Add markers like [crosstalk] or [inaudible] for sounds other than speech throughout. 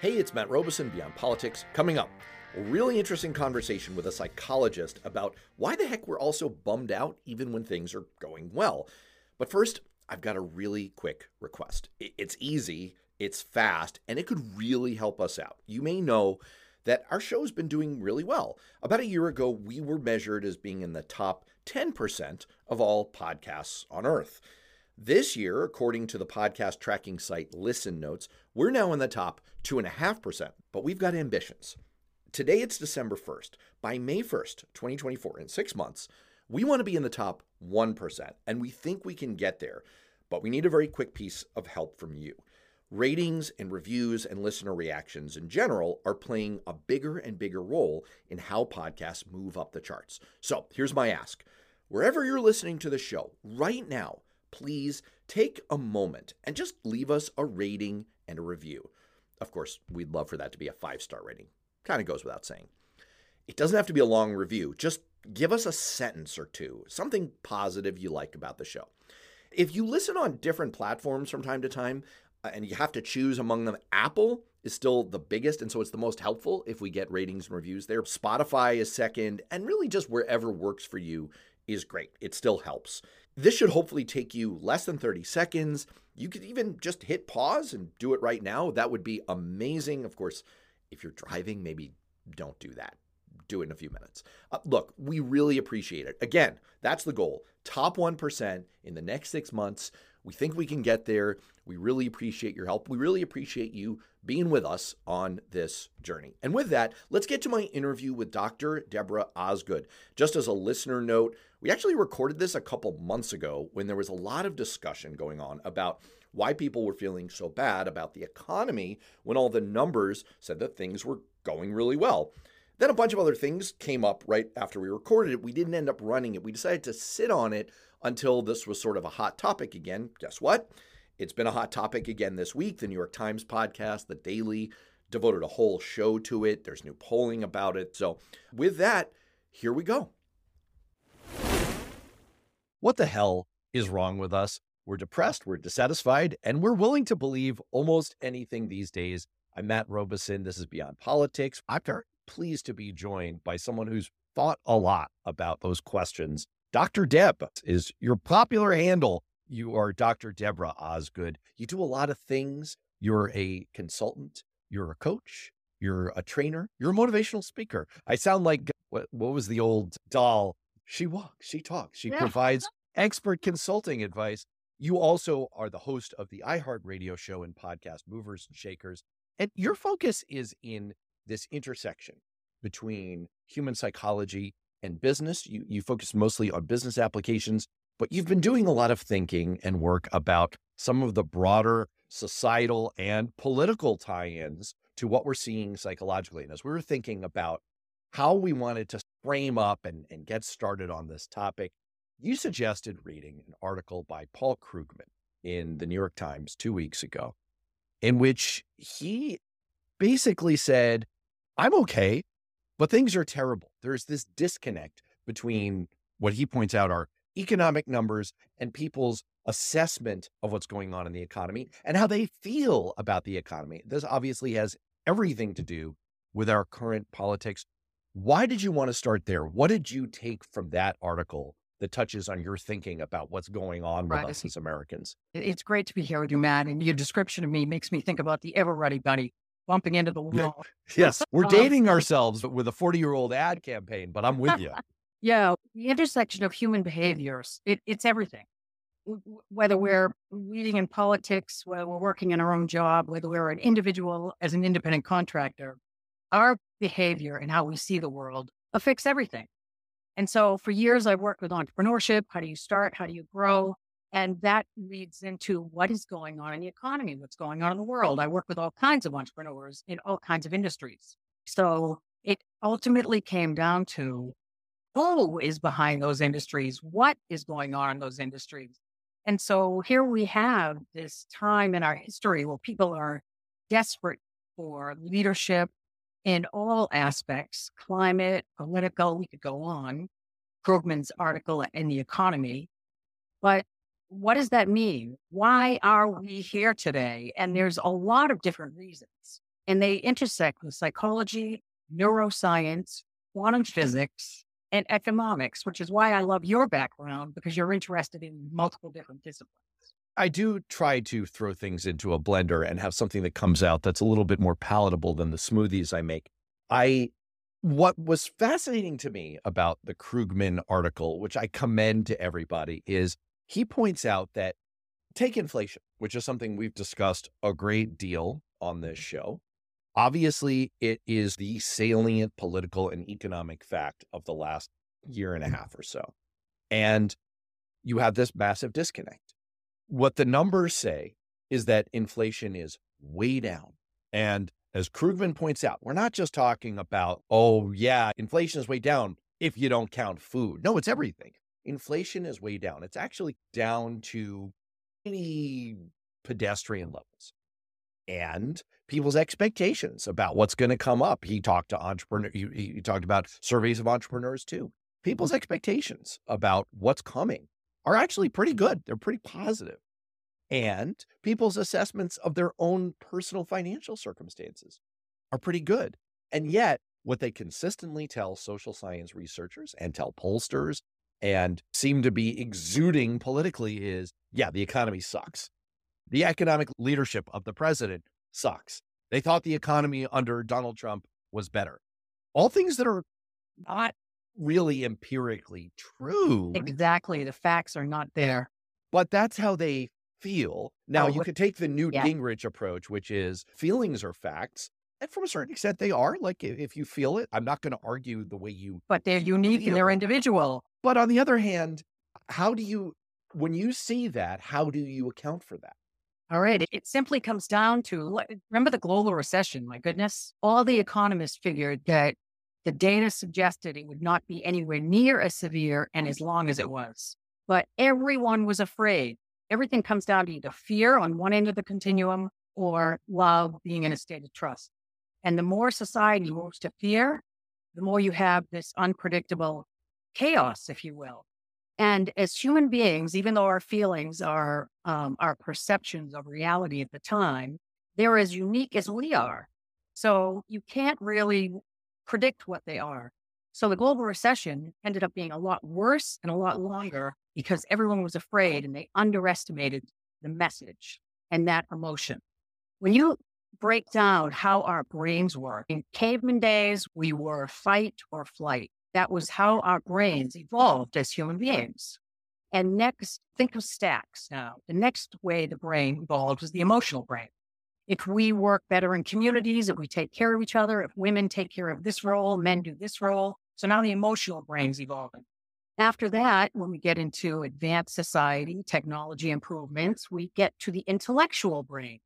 Hey, it's Matt Robison, Beyond Politics. Coming up, a really interesting conversation with a psychologist about why the heck we're all so bummed out even when things are going well. But first, I've got a really quick request. It's easy, it's fast, and it could really help us out. You may know that our show's been doing really well. About a year ago, we were measured as being in the top 10% of all podcasts on Earth. This year, according to the podcast tracking site Listen Notes, we're now in the top 2.5%, but we've got ambitions. Today it's December 1st. By May 1st, 2024, in six months, we want to be in the top 1%, and we think we can get there, but we need a very quick piece of help from you. Ratings and reviews and listener reactions in general are playing a bigger and bigger role in how podcasts move up the charts. So here's my ask wherever you're listening to the show right now, please take a moment and just leave us a rating and a review. Of course, we'd love for that to be a five star rating. Kind of goes without saying. It doesn't have to be a long review, just give us a sentence or two, something positive you like about the show. If you listen on different platforms from time to time, uh, and you have to choose among them, Apple is still the biggest, and so it's the most helpful if we get ratings and reviews there. Spotify is second, and really just wherever works for you is great. It still helps. This should hopefully take you less than 30 seconds. You could even just hit pause and do it right now. That would be amazing. Of course, if you're driving, maybe don't do that do it in a few minutes. Uh, look, we really appreciate it. Again, that's the goal. Top 1% in the next six months. We think we can get there. We really appreciate your help. We really appreciate you being with us on this journey. And with that, let's get to my interview with Dr. Debra Osgood. Just as a listener note, we actually recorded this a couple months ago when there was a lot of discussion going on about why people were feeling so bad about the economy when all the numbers said that things were going really well. Then a bunch of other things came up right after we recorded it. We didn't end up running it. We decided to sit on it until this was sort of a hot topic again. Guess what? It's been a hot topic again this week. The New York Times podcast, The Daily, devoted a whole show to it. There's new polling about it. So, with that, here we go. What the hell is wrong with us? We're depressed, we're dissatisfied, and we're willing to believe almost anything these days. I'm Matt Robison. This is Beyond Politics. I'm very pleased to be joined by someone who's thought a lot about those questions. Dr. Deb is your popular handle. You are Dr. Debra Osgood. You do a lot of things. You're a consultant, you're a coach, you're a trainer, you're a motivational speaker. I sound like what, what was the old doll? She walks, she talks, she yeah. provides expert consulting advice. You also are the host of the iHeartRadio show and podcast Movers and Shakers. And your focus is in this intersection between human psychology and business. You, you focus mostly on business applications, but you've been doing a lot of thinking and work about some of the broader societal and political tie ins to what we're seeing psychologically. And as we were thinking about how we wanted to frame up and, and get started on this topic, you suggested reading an article by Paul Krugman in the New York Times two weeks ago, in which he basically said I'm okay, but things are terrible. There's this disconnect between what he points out are economic numbers and people's assessment of what's going on in the economy and how they feel about the economy. This obviously has everything to do with our current politics. Why did you want to start there? What did you take from that article that touches on your thinking about what's going on with right. us as Americans? It's great to be here with you, Matt. And your description of me makes me think about the ever ready bunny bumping into the wall. yes, we're [laughs] um, dating ourselves with a 40 year old ad campaign, but I'm with you. Yeah, the intersection of human behaviors, it, it's everything. Whether mm-hmm. we're leading in politics, whether we're working in our own job, whether we're an individual as an independent contractor, our behavior and how we see the world affects everything. And so for years, I've worked with entrepreneurship. How do you start? How do you grow? And that leads into what is going on in the economy, what's going on in the world. I work with all kinds of entrepreneurs in all kinds of industries. So it ultimately came down to who is behind those industries? What is going on in those industries? And so here we have this time in our history where people are desperate for leadership in all aspects climate, political, we could go on. Krugman's article in the economy. But what does that mean? Why are we here today? And there's a lot of different reasons, and they intersect with psychology, neuroscience, quantum physics, and economics, which is why I love your background because you're interested in multiple different disciplines. I do try to throw things into a blender and have something that comes out that's a little bit more palatable than the smoothies I make. I what was fascinating to me about the Krugman article, which I commend to everybody, is he points out that take inflation, which is something we've discussed a great deal on this show. Obviously, it is the salient political and economic fact of the last year and a half or so. And you have this massive disconnect. What the numbers say is that inflation is way down. And as Krugman points out, we're not just talking about, oh, yeah, inflation is way down if you don't count food. No, it's everything. Inflation is way down. It's actually down to any pedestrian levels and people's expectations about what's going to come up. He talked to entrepreneur. He, he talked about surveys of entrepreneurs too. People's expectations about what's coming are actually pretty good. They're pretty positive. And people's assessments of their own personal financial circumstances are pretty good. And yet, what they consistently tell social science researchers and tell pollsters and seem to be exuding politically is yeah, the economy sucks. The economic leadership of the president sucks. They thought the economy under Donald Trump was better. All things that are not really empirically true. Exactly. The facts are not there. But that's how they feel. Now, Oh, you what- could take the Newt yeah. Gingrich approach, which is feelings are facts. And from a certain extent, they are. Like, if you feel it, I'm not going to argue the way you. But they're unique and they're individual. But on the other hand, how do you, when you see that, how do you account for that? All right. It, simply comes down to remember the global recession. My goodness. All the economists figured that the data suggested it would not be anywhere near as severe and as long as it was. But everyone was afraid. Everything comes down to either fear on one end of the continuum or love being in a state of trust. And the more society moves to fear, the more you have this unpredictable chaos, if you will. And as human beings, even though our feelings are um, our perceptions of reality at the time, they're as unique as we are. So you can't really predict what they are. So the global recession ended up being a lot worse and a lot longer because everyone was afraid and they underestimated the message and that emotion. When you break down how our brains work, in caveman days, we were fight or flight. That was how our brains evolved as human beings. And next, think of stacks now. The next way the brain evolved was the emotional brain. If we work better in communities, if we take care of each other, if women take care of this role, men do this role. So now the emotional brain's evolving. After that, when we get into advanced society, technology improvements, we get to the intellectual brain.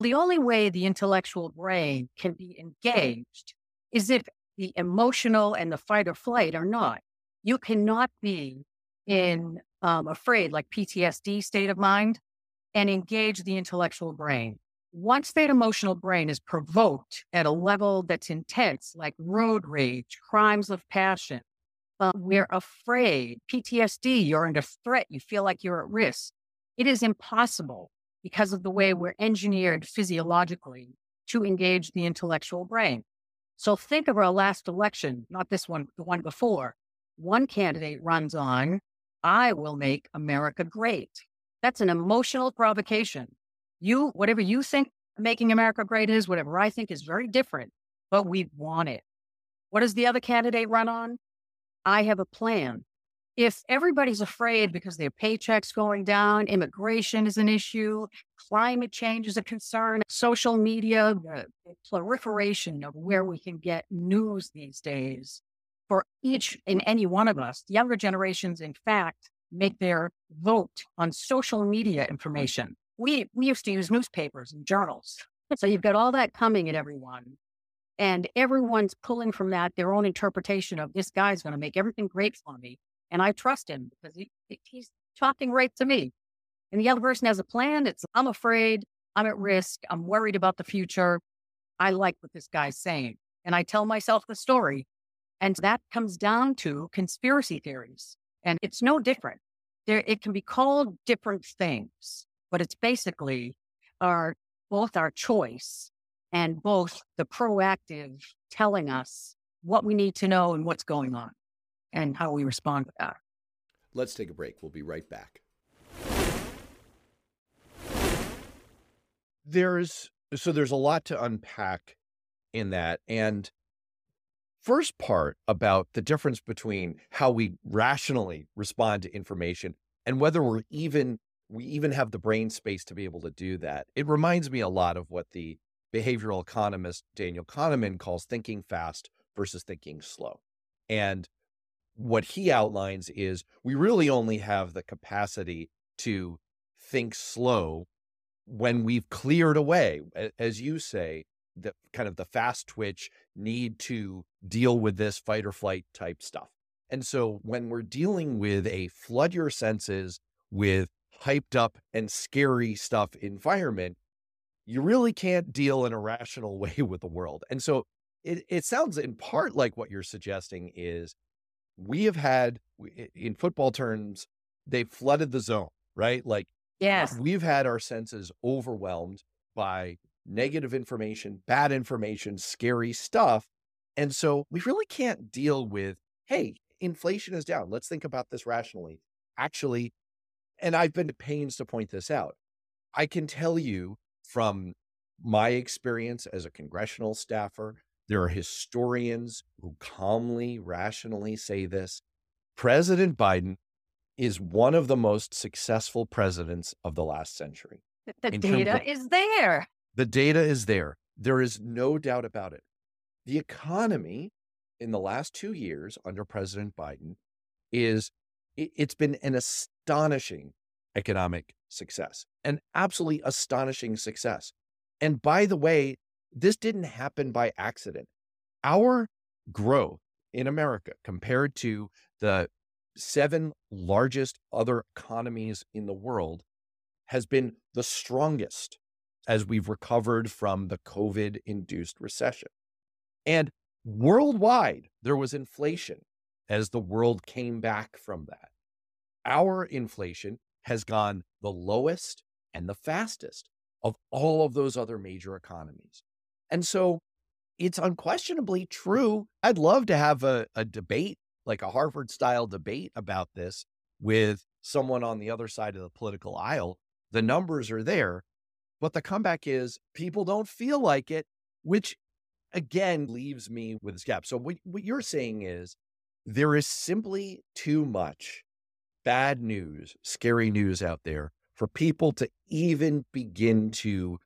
The only way the intellectual brain can be engaged is if the emotional and the fight or flight are not. You cannot be in um, afraid, like PTSD state of mind, and engage the intellectual brain. Once that emotional brain is provoked at a level that's intense, like road rage, crimes of passion, uh, we're afraid. PTSD, you're under threat, you feel like you're at risk. It is impossible because of the way we're engineered physiologically to engage the intellectual brain. So think of our last election, not this one, the one before. One candidate runs on, I will make America great. That's an emotional provocation. You, whatever you think making America great is, whatever I think is very different, but we want it. What does the other candidate run on? I have a plan. If everybody's afraid because their paychecks going down, immigration is an issue, climate change is a concern, social media, the proliferation of where we can get news these days for each and any one of us, younger generations, in fact, make their vote on social media information. We, we used to use newspapers and journals. So you've got all that coming at everyone. And everyone's pulling from that their own interpretation of this guy's going to make everything great for me. And I trust him because he, he's talking right to me. And the other person has a plan. It's, I'm afraid, I'm at mm-hmm. risk, I'm worried about the future. I like what this guy's saying. And I tell myself the story. And that comes down to conspiracy theories. And it's no different. There, it can be called different things, but it's basically our both our choice and both the proactive telling us what we need to know and what's going on and how we respond to that. Let's take a break. We'll be right back. There's so there's a lot to unpack in that. And first part about the difference between how we rationally respond to information and whether we're even we even have the brain space to be able to do that. It reminds me a lot of what the behavioral economist Daniel Kahneman calls thinking fast versus thinking slow. And what he outlines is we really only have the capacity to think slow when we've cleared away, as you say, the kind of the fast twitch need to deal with this fight or flight type stuff. And so when we're dealing with a flood your senses with hyped up and scary stuff environment, you really can't deal in a rational [laughs] way with the world. And so it, it sounds in part like what you're suggesting is we have had, in football terms, they flooded the zone, right? Like, yes, we've had our senses overwhelmed by negative information, bad information, scary stuff. And so we really can't deal with, hey, inflation is down. Let's think about this rationally. Actually, and I've been to pains to point this out. I can tell you from my experience as a congressional staffer, there are historians who calmly, rationally say this. President Biden is one of the most successful presidents of the last century. The data of, is there. The data is there. There is no doubt about it. The economy in the last two years under President Biden is it, it's been an astonishing economic success, an absolutely astonishing success. And by the way, this didn't happen by accident. Our growth in America compared to the seven largest other economies in the world has been the strongest as we've recovered from the COVID induced recession. And worldwide, there was inflation as the world came back from that. Our inflation has gone the lowest and the fastest of all of those other major economies. And so it's unquestionably true. I'd love to have a, a debate, like a Harvard style debate about this with someone on the other side of the political aisle. The numbers are there, but the comeback is people don't feel like it, which again leaves me with this gap. So what, what you're saying is there is simply too much bad news, scary news out there for people to even begin to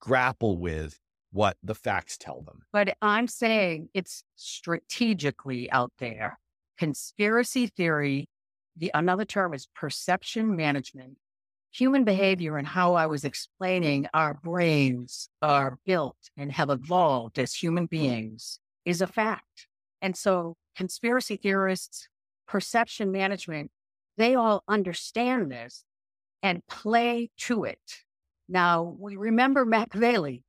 grapple with what the facts tell them. But I'm saying it's strategically out there. Conspiracy theory, the another term is perception management. Human behavior and how I was explaining our brains are built and have evolved as human beings is a fact. And so conspiracy theorists, perception management they all understand this and play to it. Now, we remember Machiavelli,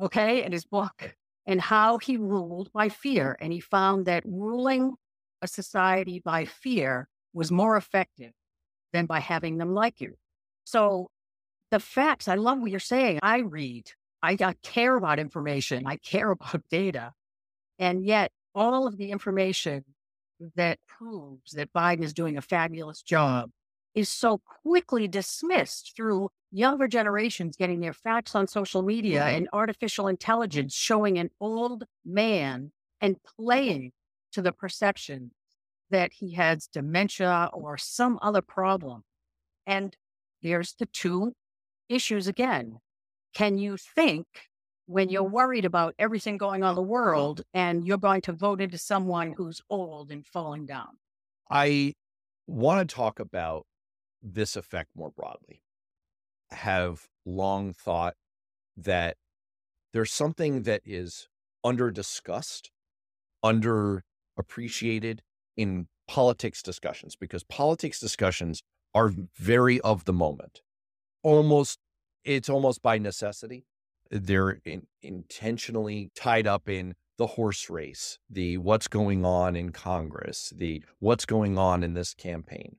okay, in his book, and how he ruled by fear. And he found that ruling a society by fear was more effective than by having them like you. So, the facts, I love what you're saying. I read, I, I care about information, I care [laughs] about data. And yet, all of the information that proves that Biden is doing a fabulous job is so quickly dismissed through younger generations getting their facts on social media mm-hmm. and artificial intelligence showing an old man and playing to the perception that he has dementia or some other problem. And there's the two issues again. Can you think when you're mm-hmm. worried about everything going on in the mm-hmm. world and you're going to vote into someone who's old and falling down. I want to talk about this effect more broadly. Have long thought that there's something that is under discussed, under appreciated in politics discussions because politics discussions are very of the moment. Almost, it's almost by necessity. They're in, intentionally tied up in the horse race, the what's going on in Congress, the what's going on in this campaign.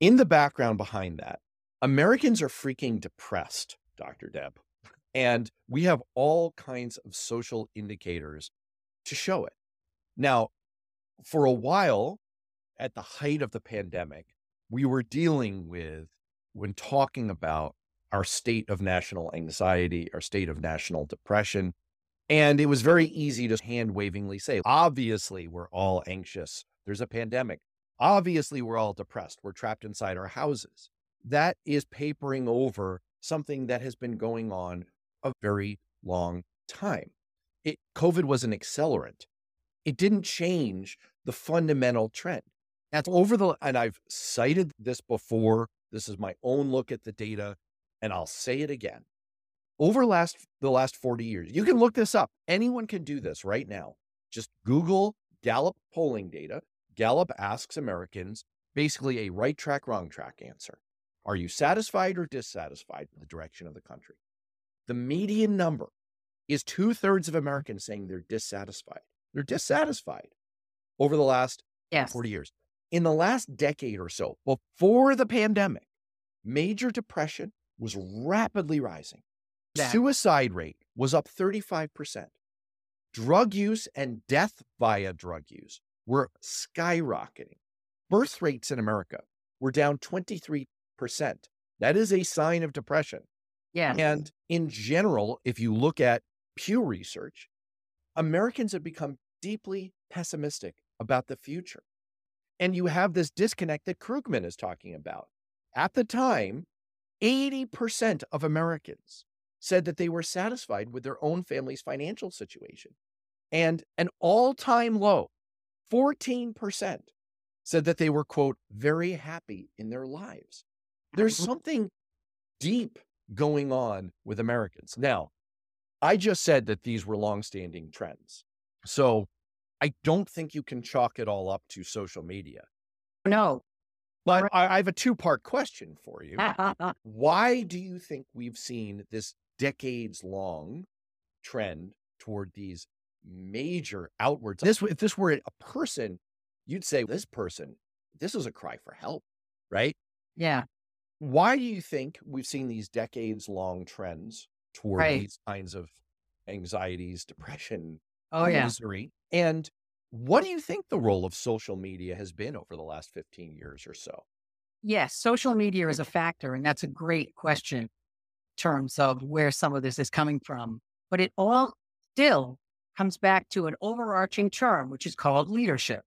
In the background behind that, Americans are freaking depressed, Dr. Deb. And we have all kinds of social indicators to show it. Now, for a while, at the height of the pandemic, we were dealing with, when talking about our state of national anxiety, our state of national depression. And it was very easy to hand wavingly say, obviously, we're all anxious. There's a pandemic. Obviously, we're all depressed. We're trapped inside our houses. That is papering over something that has been going on a very long time. It, COVID was an accelerant. It didn't change the fundamental trend. That's over the, and I've cited this before. This is my own look at the data, and I'll say it again. Over last the last 40 years, you can look this up. Anyone can do this right now. Just Google Gallup polling data. Gallup asks Americans basically a right track, wrong track answer. Are you satisfied or dissatisfied with the direction of the country? The median number is two thirds of Americans saying they're dissatisfied. They're dissatisfied over the last yes. 40 years. In the last decade or so, before the pandemic, major depression was rapidly rising. That. Suicide rate was up 35%. Drug use and death via drug use were skyrocketing. Birth rates in America were down 23%. That is a sign of depression. Yeah. And in general, if you look at Pew Research, Americans have become deeply pessimistic about the future. And you have this disconnect that Krugman is talking about. At the time, 80% of Americans said that they were satisfied with their own family's financial situation. And an all time low, 14%, said that they were, quote, very happy in their lives. There's mm-hmm. something deep going on with Americans. Now, I just said that these were longstanding trends. So I don't think you can chalk it all up to social media. No. But I have a two part question for you. [laughs] Why do you think we've seen this decades long trend toward these major outwards? This, if this were a person, you'd say, this person, this is a cry for help, right? Yeah. Why do you think we've seen these decades long trends toward right. these kinds of anxieties, depression, oh, yeah. misery? And what do you think the role of social media has been over the last 15 years or so? Yes, social media is a factor, and that's a great question in terms of where some of this is coming from. But it all still comes back to an overarching term, which is called leadership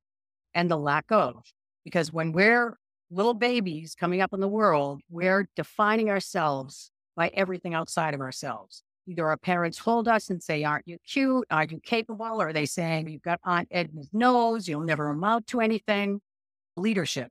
and the lack of. Because when we're little babies coming up in the world, we're defining ourselves by everything outside of ourselves. Either our parents hold us and say, Aren't you cute? Aren't you capable? Or are they saying, You've got Aunt Edna's nose, you'll never amount to anything? Leadership.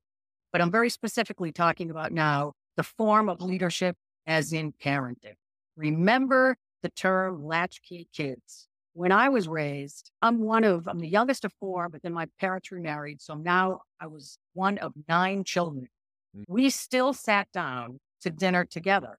But I'm very specifically talking about now the form of leadership as in parenting. Remember the term latchkey kids. When I was raised, I'm one of, I'm the youngest of four, but then my parents remarried. So now I was one of nine children. Mm. We still sat down to dinner together.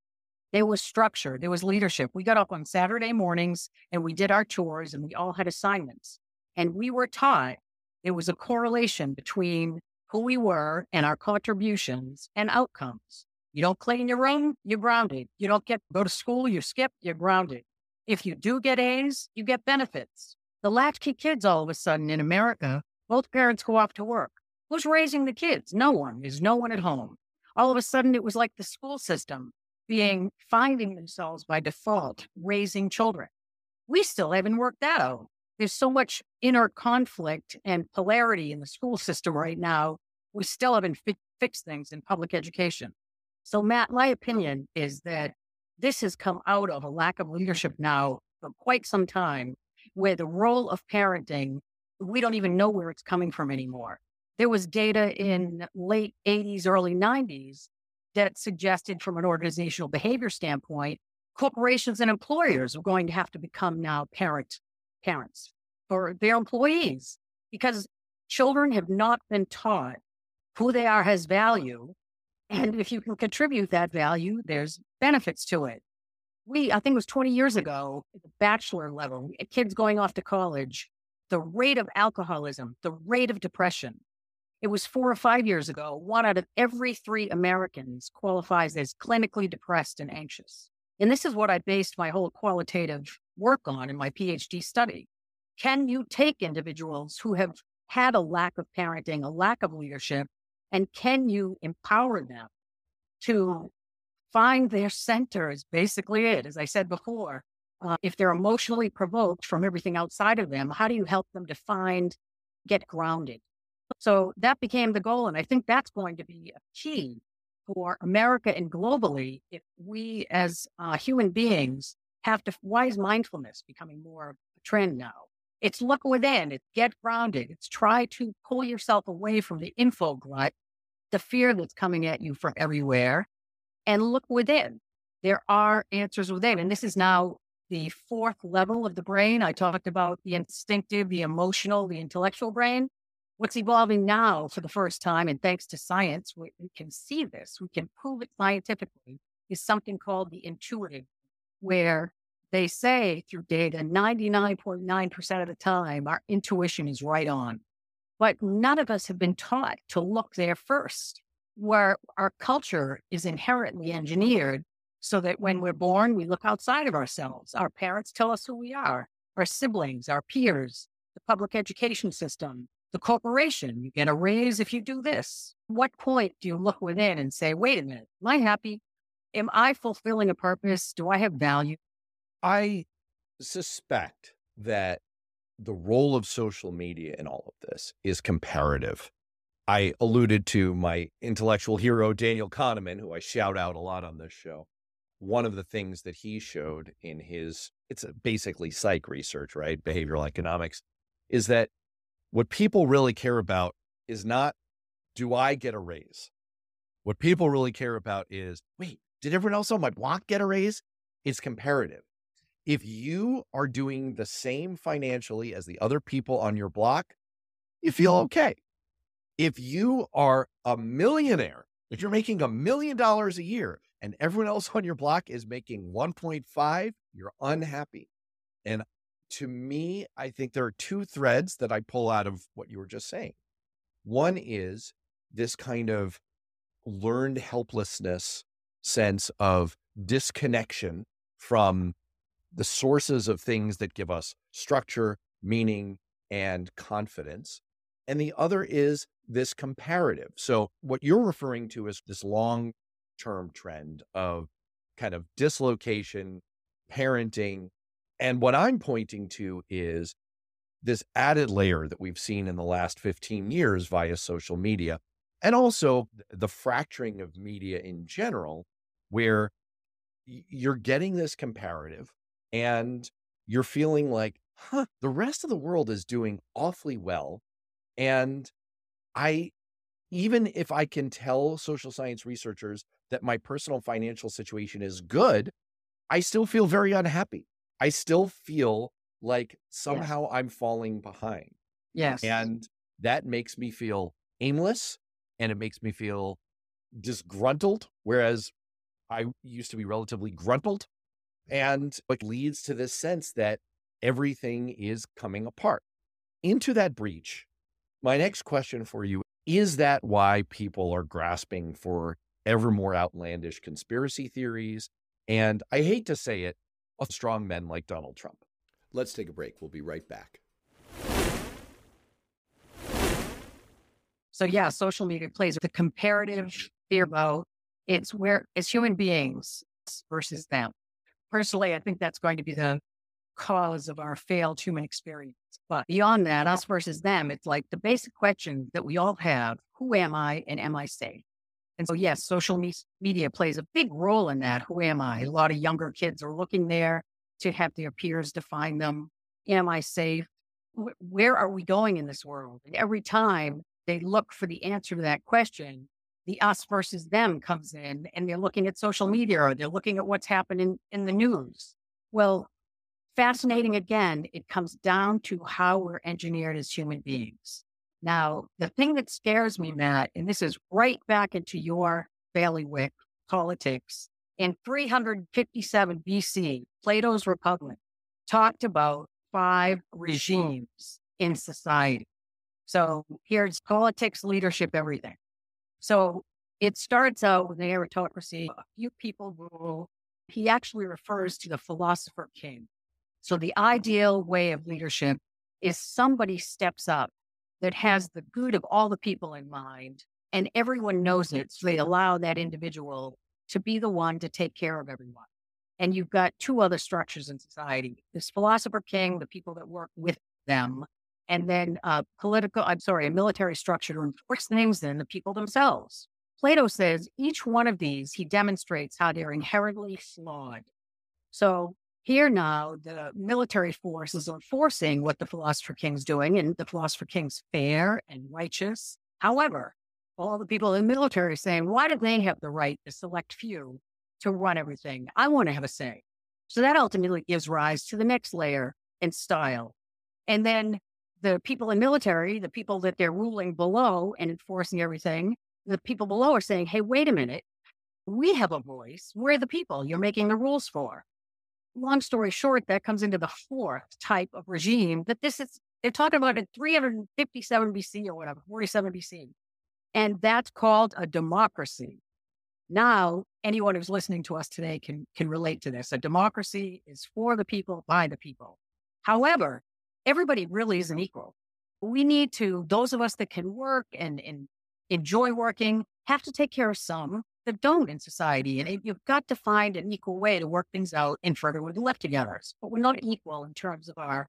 There was structure, there was leadership. We got up on Saturday mornings and we did our chores and we all had assignments. And we were taught there was a correlation between who we were and our contributions and outcomes. You don't clean your room, you're grounded. You don't get go to school, you skip, you're grounded. If you do get A's, you get benefits. The latchkey kids, all of a sudden in America, both parents go off to work. Who's raising the kids? No one. There's no one at home. All of a sudden, it was like the school system being finding themselves by default raising children. We still haven't worked that out. There's so much inner conflict and polarity in the school system right now. We still haven't fi- fixed things in public education. So, Matt, my opinion is that this has come out of a lack of leadership now for quite some time, where the role of parenting, we don't even know where it's coming from anymore. There was data in late 80s, early 90s that suggested, from an organizational behavior standpoint, corporations and employers are going to have to become now parent parents for their employees because children have not been taught who they are has value. And if you can contribute that value, there's benefits to it. We, I think it was 20 years ago, at the bachelor level, kids going off to college, the rate of alcoholism, the rate of depression, it was four or five years ago, one out of every three Americans qualifies as clinically depressed and anxious. And this is what I based my whole qualitative work on in my PhD study. Can you take individuals who have had a lack of parenting, a lack of leadership, and can you empower them to find their center is basically it. As I said before, uh, if they're emotionally provoked from everything outside of them, how do you help them to find, get grounded? So that became the goal. And I think that's going to be a key for America and globally if we as uh, human beings have to, why is mindfulness becoming more a trend now? It's look within, it's get grounded, it's try to pull yourself away from the info glut, the fear that's coming at you from everywhere, and look within. There are answers within. And this is now the fourth level of the brain. I talked about the instinctive, the emotional, the intellectual brain. What's evolving now for the first time, and thanks to science, we, we can see this, we can prove it scientifically, is something called the intuitive, where they say through data 99.9% of the time our intuition is right on. But none of us have been taught to look there first, where our culture is inherently engineered so that when we're born, we look outside of ourselves. Our parents tell us who we are, our siblings, our peers, the public education system, the corporation. You get a raise if you do this. What point do you look within and say, wait a minute, am I happy? Am I fulfilling a purpose? Do I have value? I suspect that the role of social media in all of this is comparative. I alluded to my intellectual hero, Daniel Kahneman, who I shout out a lot on this show. One of the things that he showed in his, it's basically psych research, right? Behavioral economics, is that what people really care about is not, do I get a raise? What people really care about is, wait, did everyone else on my block get a raise? It's comparative. If you are doing the same financially as the other people on your block, you feel okay. If you are a millionaire, if you're making a million dollars a year and everyone else [laughs] on your block is making 1.5, you're unhappy. And to me, I think there are two threads that I pull out of what you were just saying. One is this kind of learned helplessness sense of disconnection from the sources of things that give us structure, meaning, and confidence. And the other is this comparative. So, what you're referring to is this long term trend of kind of dislocation, parenting, and what I'm pointing to is this added layer that we've seen in the last 15 years via social media, and also the fracturing of media in general, where you're getting this comparative and you're feeling like, huh, the rest of the world is doing awfully well. And I, even if I can tell social science researchers that my personal financial situation is good, I still feel very unhappy I still feel like somehow yes. I'm falling behind. Yes. And that makes me feel aimless and it makes me feel disgruntled, whereas I used to be relatively gruntled. And it leads to this sense that everything is coming apart. Into that breach, my next question for you is that why people are grasping for ever more outlandish conspiracy theories? And I hate to say it, of strong men like Donald Trump. Let's take a break. We'll be right back. So, yeah, social media plays the comparative fear about it's where it's human beings versus them. Personally, I think that's going to be the cause of our failed human experience. But beyond that, us versus them, it's like the basic question that we all have who am I and am I safe? And so, yes, social me- media plays a big role in that. Who am I? A lot of younger kids are looking there to have their peers define them. Am I safe? Where are we going in this world? And every time they look for the answer to that question, the us versus them comes in and they're looking at social media or they're looking at what's happening in the news. Well, fascinating again, it comes down to how we're engineered as human beings. Now, the thing that scares me, Matt, and this is right back into your bailiwick politics, in 357 BC, Plato's Republic talked about five regimes in society. So here's politics, leadership, everything. So it starts out with the aristocracy, a few people rule. He actually refers to the philosopher king. So the ideal way of leadership is somebody steps up that has the good of all the people in mind and everyone knows it. So they allow that individual to be the one to take care of everyone. And you've got two other structures in society this philosopher king, the people that work with them, and then political, I'm sorry, a military structure to enforce things and the people themselves. Plato says each one of these, he demonstrates how they're inherently flawed. So here now, the military force is enforcing what the philosopher king's doing, and the philosopher king's fair and righteous. However, all the people in the military are saying, why do they have the right to select few to run everything? I want to have a say. So that ultimately gives rise to the next layer and style. And then the people in military, the people that they're ruling below and enforcing everything, the people below are saying, hey, wait a minute. We have a voice. We're the people you're making the rules for. Long story short, that comes into the fourth type of regime that this is, they're talking about in 357 BC or whatever, 47 BC. And that's called a democracy. Now, anyone who's listening to us today can, can relate to this. A democracy is for the people, by the people. However, everybody really isn't equal. We need to, those of us that can work and, and enjoy working, have to take care of some that don't in society. And you've got to find an equal way to work things out and further with live together. But we're not equal in terms of our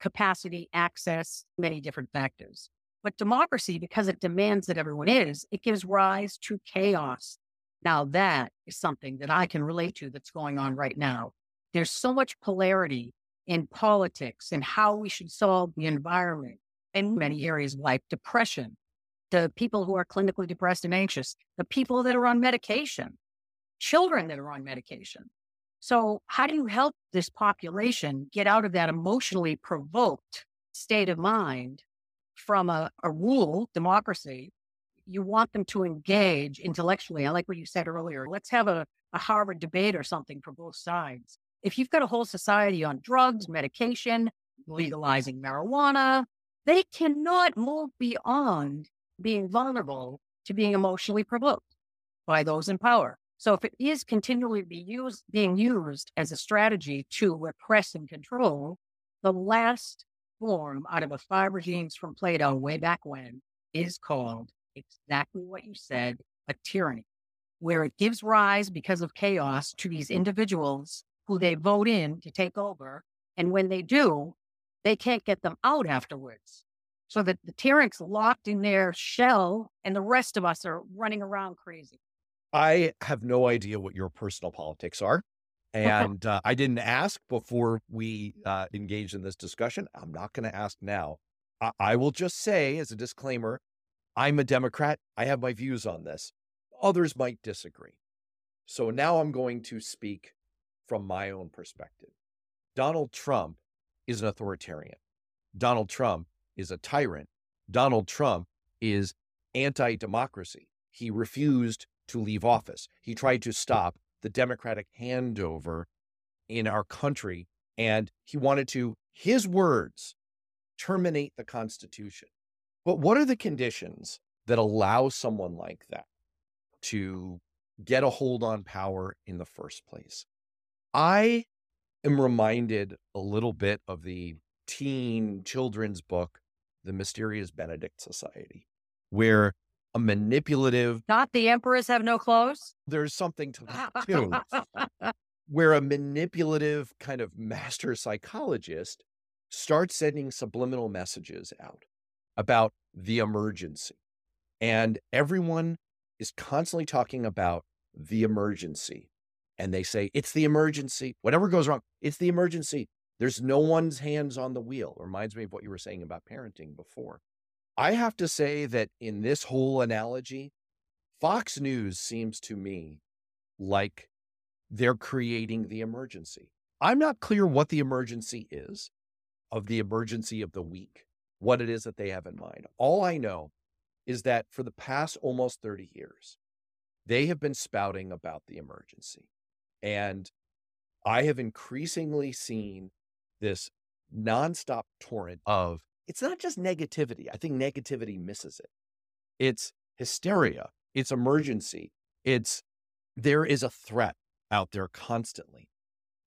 capacity, access, many different factors. But democracy, because it demands that everyone is, it gives rise to chaos. Now, that is something that I can relate to that's going on right now. There's so much polarity in politics and how we should solve the environment in many areas like depression, the people who are clinically depressed and anxious, the people that are on medication, children that are on medication. So, how do you help this population get out of that emotionally provoked state of mind from a, a rule, democracy? You want them to engage intellectually. I like what you said earlier. Let's have a, a Harvard debate or something for both sides if you've got a whole society on drugs, medication, legalizing marijuana, they cannot move beyond being vulnerable to being emotionally provoked by those in power. So if it is continually be used, being used as a strategy to repress and control, the last form out of the five regimes from Plato way back when is called exactly what you said, a tyranny, where it gives rise because of chaos to these individuals who they vote in to take over. And when they do, they can't get them out afterwards. So that the tyrants locked in their shell and the rest of us are running around crazy. I have no idea what your personal politics are. And uh, I didn't ask before we uh, engaged in this discussion. I'm not going to ask now. I-, I will just say, as a disclaimer, I'm a Democrat. I have my views on this. Others might disagree. So now I'm going to speak from my own perspective. Donald Trump is an authoritarian. Donald Trump is a tyrant. Donald Trump is anti democracy. He refused to leave office. He tried to stop the democratic handover in our country, and he wanted to, his words, terminate the Constitution. But what are the conditions that allow someone like that to get a hold on power in the first place? I am reminded a little bit of the teen children's book, The Mysterious Benedict Society, where a manipulative. Not the emperors have no clothes. There's something to that too. [laughs] where a manipulative kind of master psychologist starts sending subliminal messages out about the emergency. And everyone is constantly talking about the emergency and they say, it's the emergency. Whatever goes wrong, it's the emergency. There's no one's hands on the wheel. Reminds me of what you were saying about parenting before. I have to say that in this whole analogy, Fox News seems to me like they're creating the emergency. I'm not clear what the emergency is of the emergency of the week, what it is that they have in mind. All I know is that for the past almost 30 years, they have been spouting about the emergency. And I have increasingly seen this nonstop torrent of it's not just negativity. I think negativity misses it. It's hysteria, it's emergency, it's there is a threat out there constantly.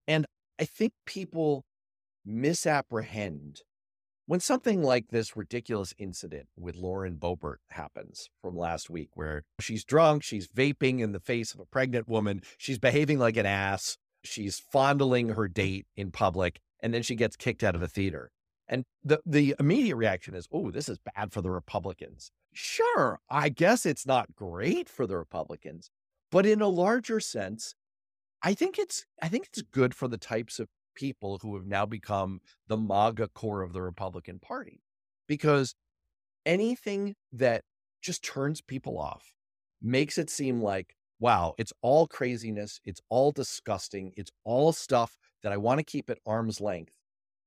And I think people misapprehend when something like this ridiculous incident with Lauren Boebert happens from last week, where she's drunk, she's vaping in the face of a pregnant woman, she's behaving like an ass, she's fondling her date in public, and then she gets kicked out of the theater. And the, the immediate reaction is, oh, this is bad for the Republicans. Sure, I guess it's not great for the Republicans, but in a larger sense, I think it's I think it's good for the types of people who have now become the MAGA core of the Republican Party. Because anything that just turns people off makes it seem like, wow, it's all craziness. It's all disgusting. It's all stuff that I want to keep at arm's length.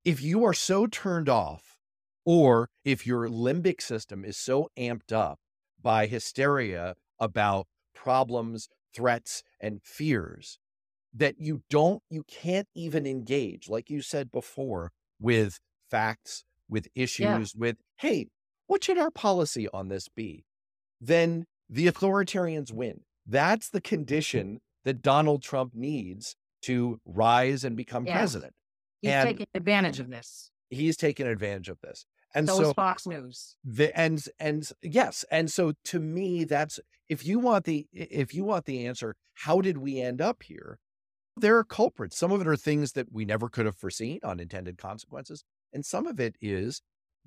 If you are so turned off, or if your limbic system is so amped up by hysteria about problems, threats, and fears, that you don't, you can't even engage, like you said before, with facts, with issues, yeah. with, hey, what should our policy on this be? Then the authoritarians win. That's the condition that Donald Trump needs to rise and become yeah. president. He's and taking advantage of this. He's taking advantage of this. And so, so Fox News. The and and yes, and so to me, that's if you want the if you want the answer, how did we end up here? there are culprits. Some of it are things that we never could have foreseen, unintended consequences. And some of it is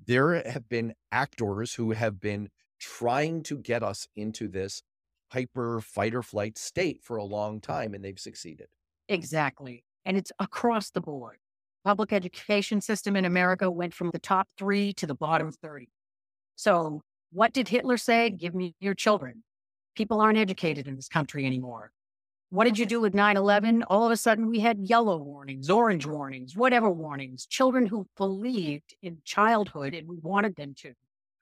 there have been actors who have been trying to get us into this hyper fight or flight state for a long time, and they've succeeded. Exactly. And it's across the board. Public education system in America went from the top three to the bottom 30. So, what did Hitler say? Give me your children. People aren't educated in this country anymore. What did you do with 9 11? All of a sudden, we had yellow warnings, orange warnings, whatever warnings. Children who believed in childhood and we wanted them to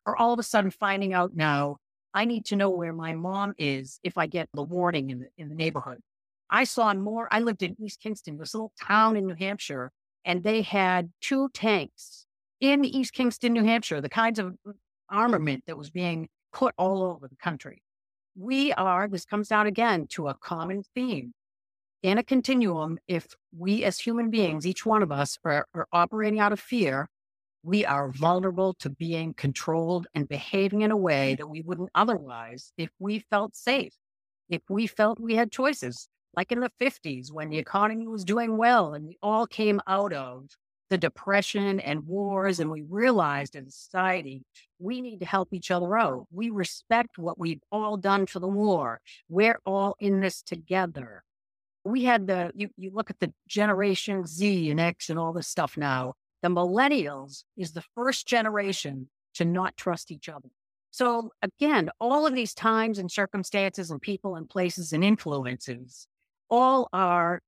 are all of a sudden finding out now, I need to know where my mom is if I get the warning in the, in the neighborhood. I saw more. I lived in East Kingston, this little town in New Hampshire, and they had two tanks in East Kingston, New Hampshire, the kinds of armament that was being put all over the country we are, this comes down again to a common theme in a continuum. If we as human beings, each one of us, are, are operating out of fear, we are vulnerable to being controlled and behaving in a way that we wouldn't otherwise if we felt safe, if we felt we had choices, like in the 50s when the economy was doing well and we all came out of the depression and wars, and we realized as a society we need to help each other out. We respect what we've all done for the war. We're all in this together. We had the you, you look at the generation Z and X and all this stuff now. The millennials is the first generation to not trust each other. So again, all of these times and circumstances and people and places and influences all are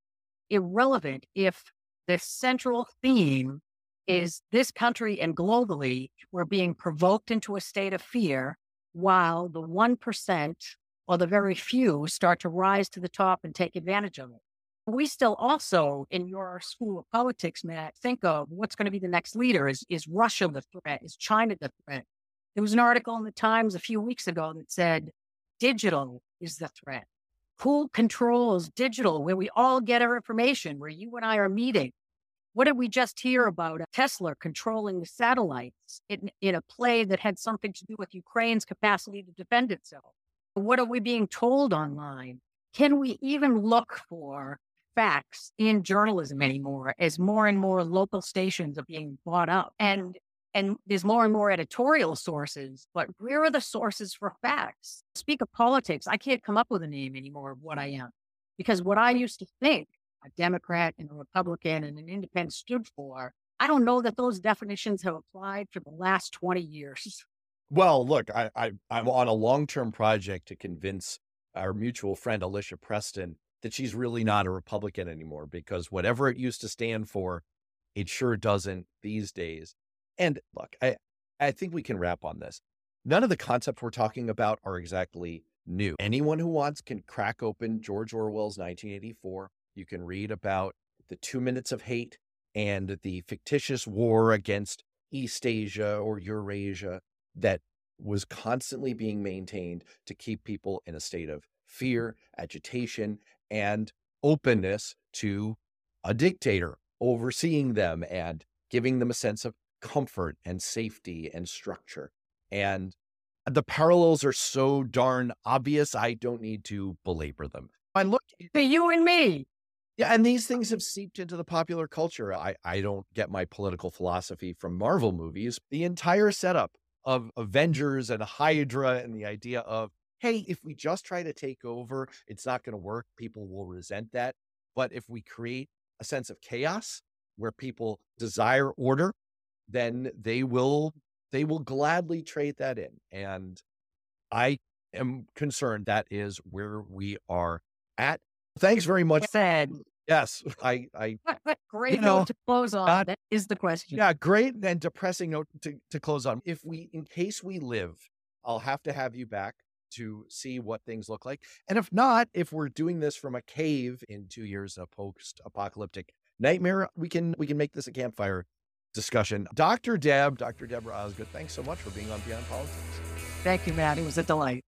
irrelevant if the central theme mm. is this country and globally, we're being provoked into a state of fear while the 1% or the very few start to rise to the top and take advantage of it. We still also, in your school of politics, Matt, think of what's going to be the next leader. Is, is Russia the threat? Is China the threat? There was an article in the Times a few weeks ago that said digital is the threat who controls digital, where we all get our information, where you and I are meeting. What did we just hear about Tesla controlling the satellites in, in a play that had something to do with Ukraine's capacity to defend itself? What are we being told online? Can we even look for facts in journalism anymore as more and more local stations are being bought up? And and there's more and more editorial sources, but where are the sources for facts? Speak of politics, I can't come up with a name anymore of what I am because what I used to think a Democrat and a Republican and an independent stood for, I don't know that those definitions have applied for the last 20 years. Well, look, I, I I'm on a long term project to convince our mutual friend Alicia Preston that she's really not a Republican anymore because whatever it used to stand for, it sure doesn't these days. And look, I I think we can wrap on this. None of the concepts we're talking about are exactly new. Anyone who wants can crack open George Orwell's 1984. You can read about the two minutes of hate and the fictitious war against East Asia or Eurasia that was constantly being maintained to keep people in a state of fear, agitation, and openness to a dictator overseeing them and giving them a sense of comfort and safety and structure. And the parallels are so darn obvious, I don't need to belabor them. I look to you and me. Yeah, and these things have seeped into the popular culture. I, I don't get my political philosophy from Marvel movies. The entire setup of Avengers and Hydra and the idea of, hey, if we just try to take over, it's not going to work. People will resent that. But if we create a sense of chaos where people desire order, then they will they will gladly trade that in. And I am concerned that is where we are at. Thanks very much. Said. Yes, I, I, great you know, note to close on. Not, that is the question. Yeah, great and depressing note to, to close on. If we, in case we live, I'll have to have you back to see what things look like. And if not, if we're doing this from a cave in two years, a post-apocalyptic nightmare, we can we can make this a campfire discussion. Dr. Deb, Dr. Debra Osgood, thanks so much for being on Beyond Politics. Thank you, Matt. It was a delight.